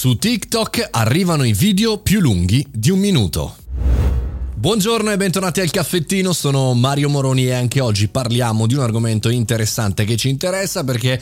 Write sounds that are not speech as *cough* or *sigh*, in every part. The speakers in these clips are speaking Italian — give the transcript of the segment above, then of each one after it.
Su TikTok arrivano i video più lunghi di un minuto. Buongiorno e bentornati al caffettino, sono Mario Moroni e anche oggi parliamo di un argomento interessante che ci interessa perché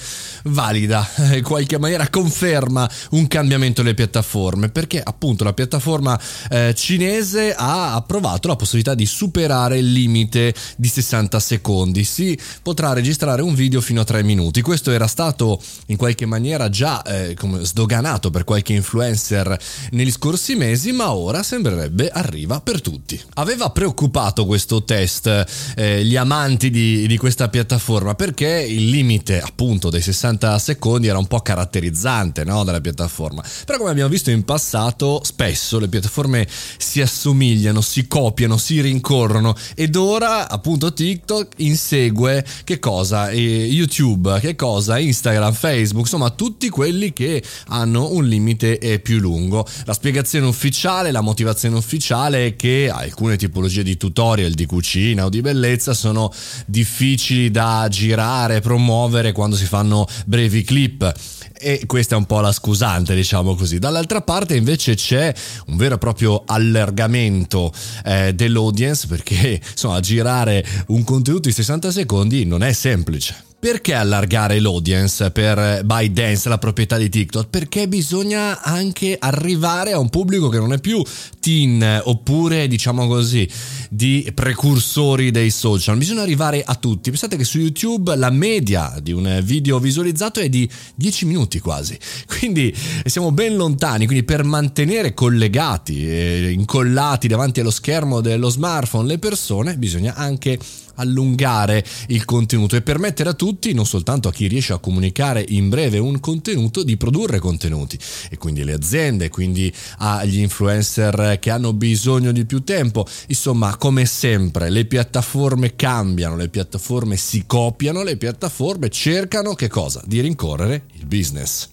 valida, *laughs* in qualche maniera conferma un cambiamento delle piattaforme, perché appunto la piattaforma eh, cinese ha approvato la possibilità di superare il limite di 60 secondi, si potrà registrare un video fino a 3 minuti, questo era stato in qualche maniera già eh, sdoganato per qualche influencer negli scorsi mesi, ma ora sembrerebbe arriva per tutti. Aveva preoccupato questo test eh, gli amanti di, di, questa piattaforma perché il limite appunto dei 60 secondi era un po' caratterizzante no, della piattaforma. Però come abbiamo visto in passato spesso le piattaforme si assomigliano, si copiano, si rincorrono ed ora appunto TikTok insegue che cosa? Eh, YouTube, che cosa? Instagram, Facebook, insomma tutti quelli che hanno un limite eh, più lungo. La spiegazione ufficiale, la motivazione ufficiale è che alcuni alcune tipologie di tutorial di cucina o di bellezza sono difficili da girare, promuovere quando si fanno brevi clip e questa è un po' la scusante, diciamo così. Dall'altra parte invece c'è un vero e proprio allargamento eh, dell'audience perché insomma girare un contenuto di 60 secondi non è semplice. Perché allargare l'audience per ByteDance, la proprietà di TikTok? Perché bisogna anche arrivare a un pubblico che non è più teen oppure diciamo così di precursori dei social. Bisogna arrivare a tutti. Pensate che su YouTube la media di un video visualizzato è di 10 minuti quasi. *laughs* Quindi siamo ben lontani, quindi per mantenere collegati e incollati davanti allo schermo dello smartphone le persone bisogna anche allungare il contenuto e permettere a tutti, non soltanto a chi riesce a comunicare in breve un contenuto, di produrre contenuti e quindi le aziende, quindi agli influencer che hanno bisogno di più tempo. Insomma, come sempre, le piattaforme cambiano, le piattaforme si copiano, le piattaforme cercano che cosa? Di rincorrere il business.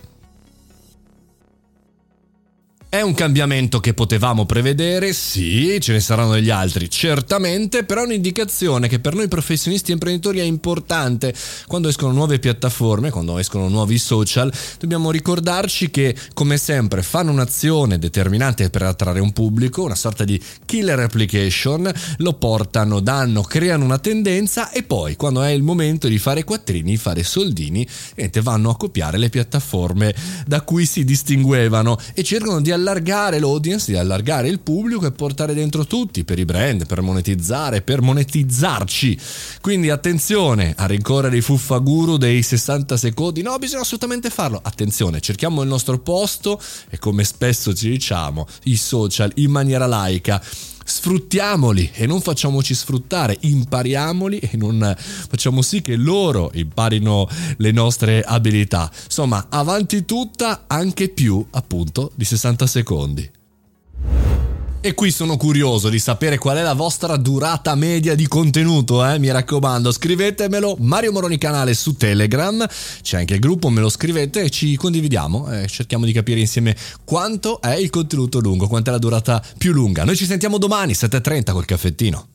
È un cambiamento che potevamo prevedere? Sì, ce ne saranno degli altri, certamente, però è un'indicazione che per noi professionisti e imprenditori è importante. Quando escono nuove piattaforme, quando escono nuovi social, dobbiamo ricordarci che, come sempre, fanno un'azione determinante per attrarre un pubblico, una sorta di killer application, lo portano, danno, creano una tendenza e poi, quando è il momento di fare quattrini, fare soldini, vanno a copiare le piattaforme da cui si distinguevano e cercano di allargare allargare l'audience, di allargare il pubblico e portare dentro tutti per i brand, per monetizzare, per monetizzarci. Quindi attenzione a rincorrere i fuffaguru dei 60 secondi. No, bisogna assolutamente farlo. Attenzione, cerchiamo il nostro posto e come spesso ci diciamo, i social in maniera laica sfruttiamoli e non facciamoci sfruttare, impariamoli e non facciamo sì che loro imparino le nostre abilità. Insomma, avanti tutta anche più appunto di 60 secondi. E qui sono curioso di sapere qual è la vostra durata media di contenuto, eh? mi raccomando, scrivetemelo. Mario Moroni canale su Telegram, c'è anche il gruppo, me lo scrivete e ci condividiamo, eh, cerchiamo di capire insieme quanto è il contenuto lungo, quant'è la durata più lunga. Noi ci sentiamo domani 7.30 col caffettino.